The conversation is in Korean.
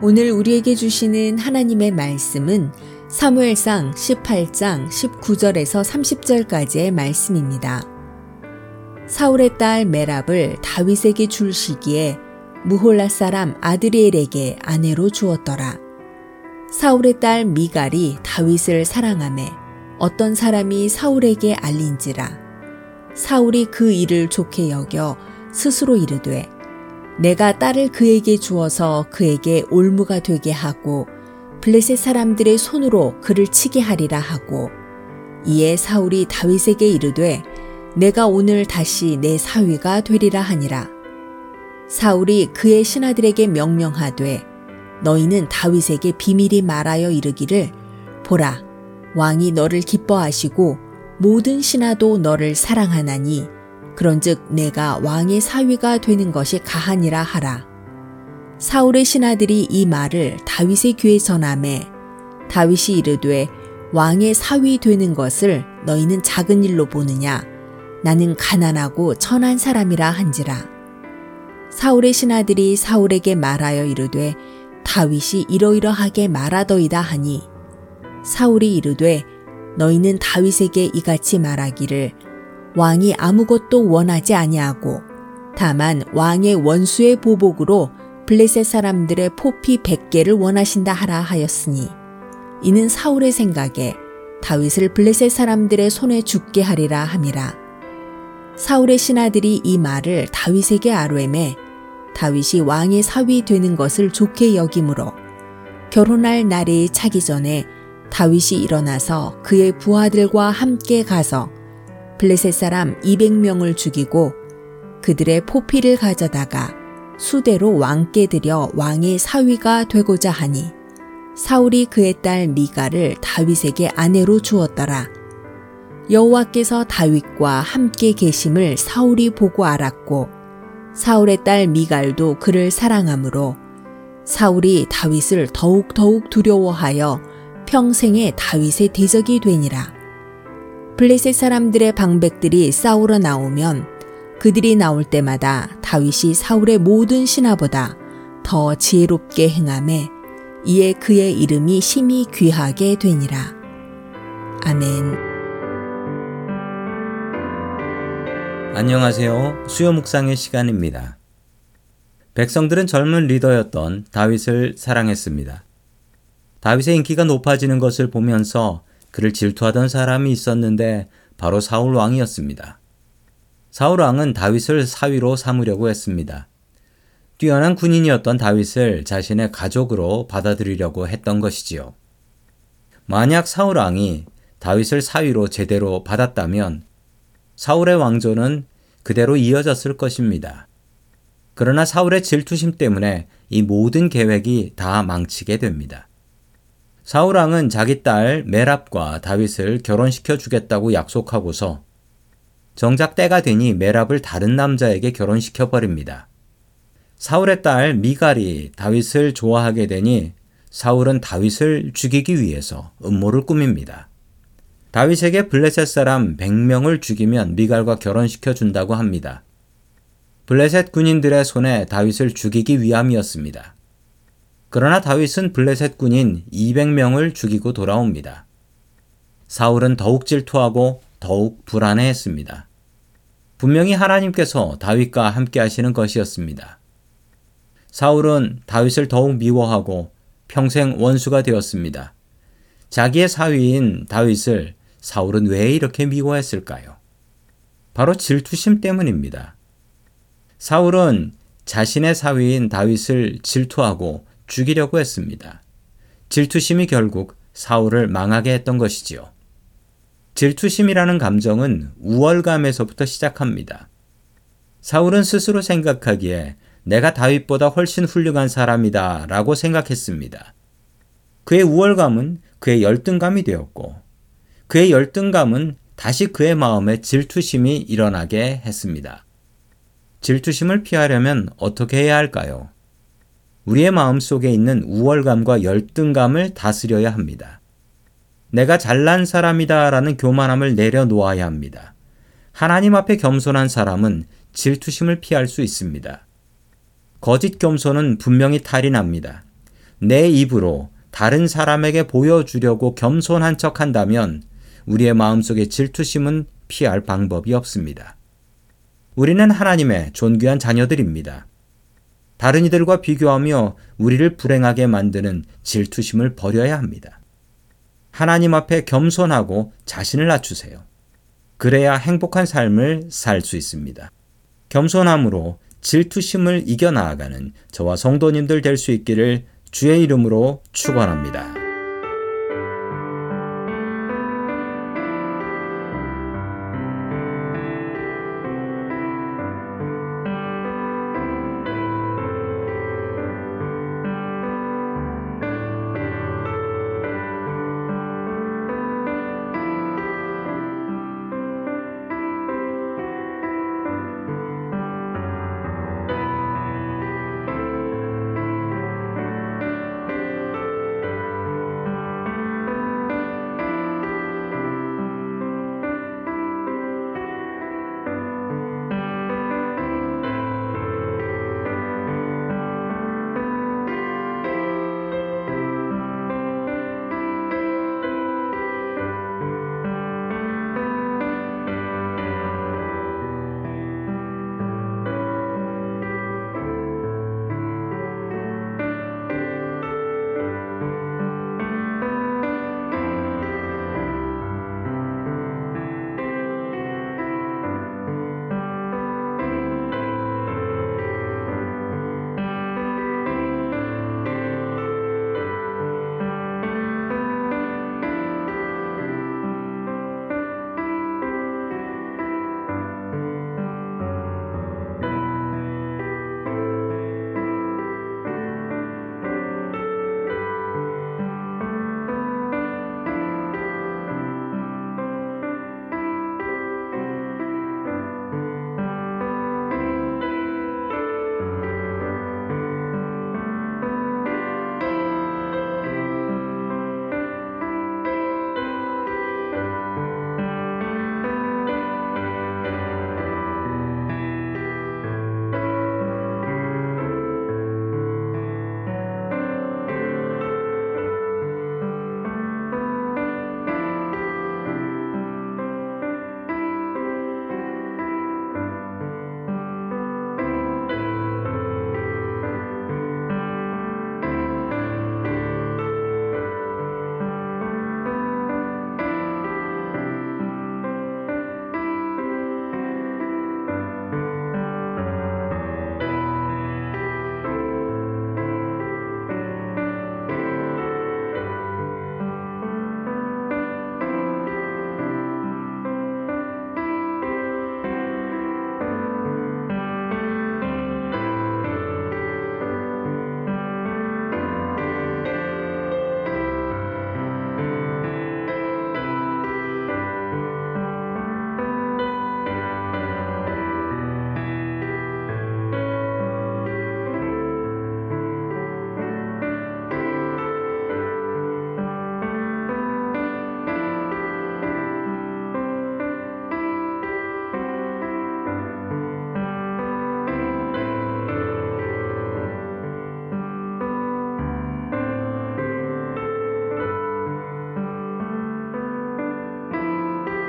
오늘 우리에게 주시는 하나님의 말씀은 사무엘상 18장 19절에서 30절까지의 말씀입니다. 사울의 딸 메랍을 다윗에게 줄 시기에 무홀라 사람 아드리엘에게 아내로 주었더라. 사울의 딸 미갈이 다윗을 사랑함에 어떤 사람이 사울에게 알린지라. 사울이 그 일을 좋게 여겨 스스로 이르되 내가 딸을 그에게 주어서 그에게 올무가 되게 하고 블레셋 사람들의 손으로 그를 치게 하리라 하고 이에 사울이 다윗에게 이르되 내가 오늘 다시 내 사위가 되리라 하니라. 사울이 그의 신하들에게 명령하되 너희는 다윗에게 비밀이 말하여 이르기를 보라 왕이 너를 기뻐하시고 모든 신하도 너를 사랑하나니 그런즉 내가 왕의 사위가 되는 것이 가하니라 하라. 사울의 신하들이 이 말을 다윗의 귀에 전함에 다윗이 이르되 왕의 사위 되는 것을 너희는 작은 일로 보느냐 나는 가난하고 천한 사람이라 한지라 사울의 신하들이 사울에게 말하여 이르되 다윗이 이러이러하게 말하더이다 하니 사울이 이르되 너희는 다윗에게 이같이 말하기를 왕이 아무것도 원하지 아니하고 다만 왕의 원수의 보복으로 블레셋 사람들의 포피 100개를 원하신다 하라 하였으니 이는 사울의 생각에 다윗을 블레셋 사람들의 손에 죽게 하리라 함이라. 사울의 신하들이 이 말을 다윗에게 아뢰매 다윗이 왕의 사위 되는 것을 좋게 여김으로 결혼할 날이 차기 전에 다윗이 일어나서 그의 부하들과 함께 가서 블레셋 사람 200명을 죽이고 그들의 포피를 가져다가 수대로 왕께 들여 왕의 사위가 되고자 하니 사울이 그의 딸 미가를 다윗에게 아내로 주었더라. 여호와께서 다윗과 함께 계심을 사울이 보고 알았고 사울의 딸 미갈도 그를 사랑하므로 사울이 다윗을 더욱 더욱 두려워하여 평생에 다윗의 대적이 되니라. 블레셋 사람들의 방백들이 싸우러 나오면 그들이 나올 때마다 다윗이 사울의 모든 신하보다 더 지혜롭게 행함에 이에 그의 이름이 심히 귀하게 되니라. 아멘. 안녕하세요. 수요 묵상의 시간입니다. 백성들은 젊은 리더였던 다윗을 사랑했습니다. 다윗의 인기가 높아지는 것을 보면서 그를 질투하던 사람이 있었는데 바로 사울 왕이었습니다. 사울 왕은 다윗을 사위로 삼으려고 했습니다. 뛰어난 군인이었던 다윗을 자신의 가족으로 받아들이려고 했던 것이지요. 만약 사울 왕이 다윗을 사위로 제대로 받았다면 사울의 왕조는 그대로 이어졌을 것입니다. 그러나 사울의 질투심 때문에 이 모든 계획이 다 망치게 됩니다. 사울 왕은 자기 딸 메랍과 다윗을 결혼시켜 주겠다고 약속하고서 정작 때가 되니 메랍을 다른 남자에게 결혼시켜 버립니다. 사울의 딸 미갈이 다윗을 좋아하게 되니 사울은 다윗을 죽이기 위해서 음모를 꾸밉니다. 다윗에게 블레셋 사람 100명을 죽이면 미갈과 결혼시켜 준다고 합니다. 블레셋 군인들의 손에 다윗을 죽이기 위함이었습니다. 그러나 다윗은 블레셋 군인 200명을 죽이고 돌아옵니다. 사울은 더욱 질투하고 더욱 불안해했습니다. 분명히 하나님께서 다윗과 함께 하시는 것이었습니다. 사울은 다윗을 더욱 미워하고 평생 원수가 되었습니다. 자기의 사위인 다윗을 사울은 왜 이렇게 미워했을까요? 바로 질투심 때문입니다. 사울은 자신의 사위인 다윗을 질투하고 죽이려고 했습니다. 질투심이 결국 사울을 망하게 했던 것이지요. 질투심이라는 감정은 우월감에서부터 시작합니다. 사울은 스스로 생각하기에 내가 다윗보다 훨씬 훌륭한 사람이다 라고 생각했습니다. 그의 우월감은 그의 열등감이 되었고, 그의 열등감은 다시 그의 마음에 질투심이 일어나게 했습니다. 질투심을 피하려면 어떻게 해야 할까요? 우리의 마음 속에 있는 우월감과 열등감을 다스려야 합니다. 내가 잘난 사람이다 라는 교만함을 내려놓아야 합니다. 하나님 앞에 겸손한 사람은 질투심을 피할 수 있습니다. 거짓 겸손은 분명히 탈이 납니다. 내 입으로 다른 사람에게 보여주려고 겸손한 척 한다면 우리의 마음속에 질투심은 피할 방법이 없습니다. 우리는 하나님의 존귀한 자녀들입니다. 다른 이들과 비교하며 우리를 불행하게 만드는 질투심을 버려야 합니다. 하나님 앞에 겸손하고 자신을 낮추세요. 그래야 행복한 삶을 살 수 있습니다. 겸손함으로 질투심을 이겨나가는 저와 성도님들 될 수 있기를 주의 이름으로 축원합니다.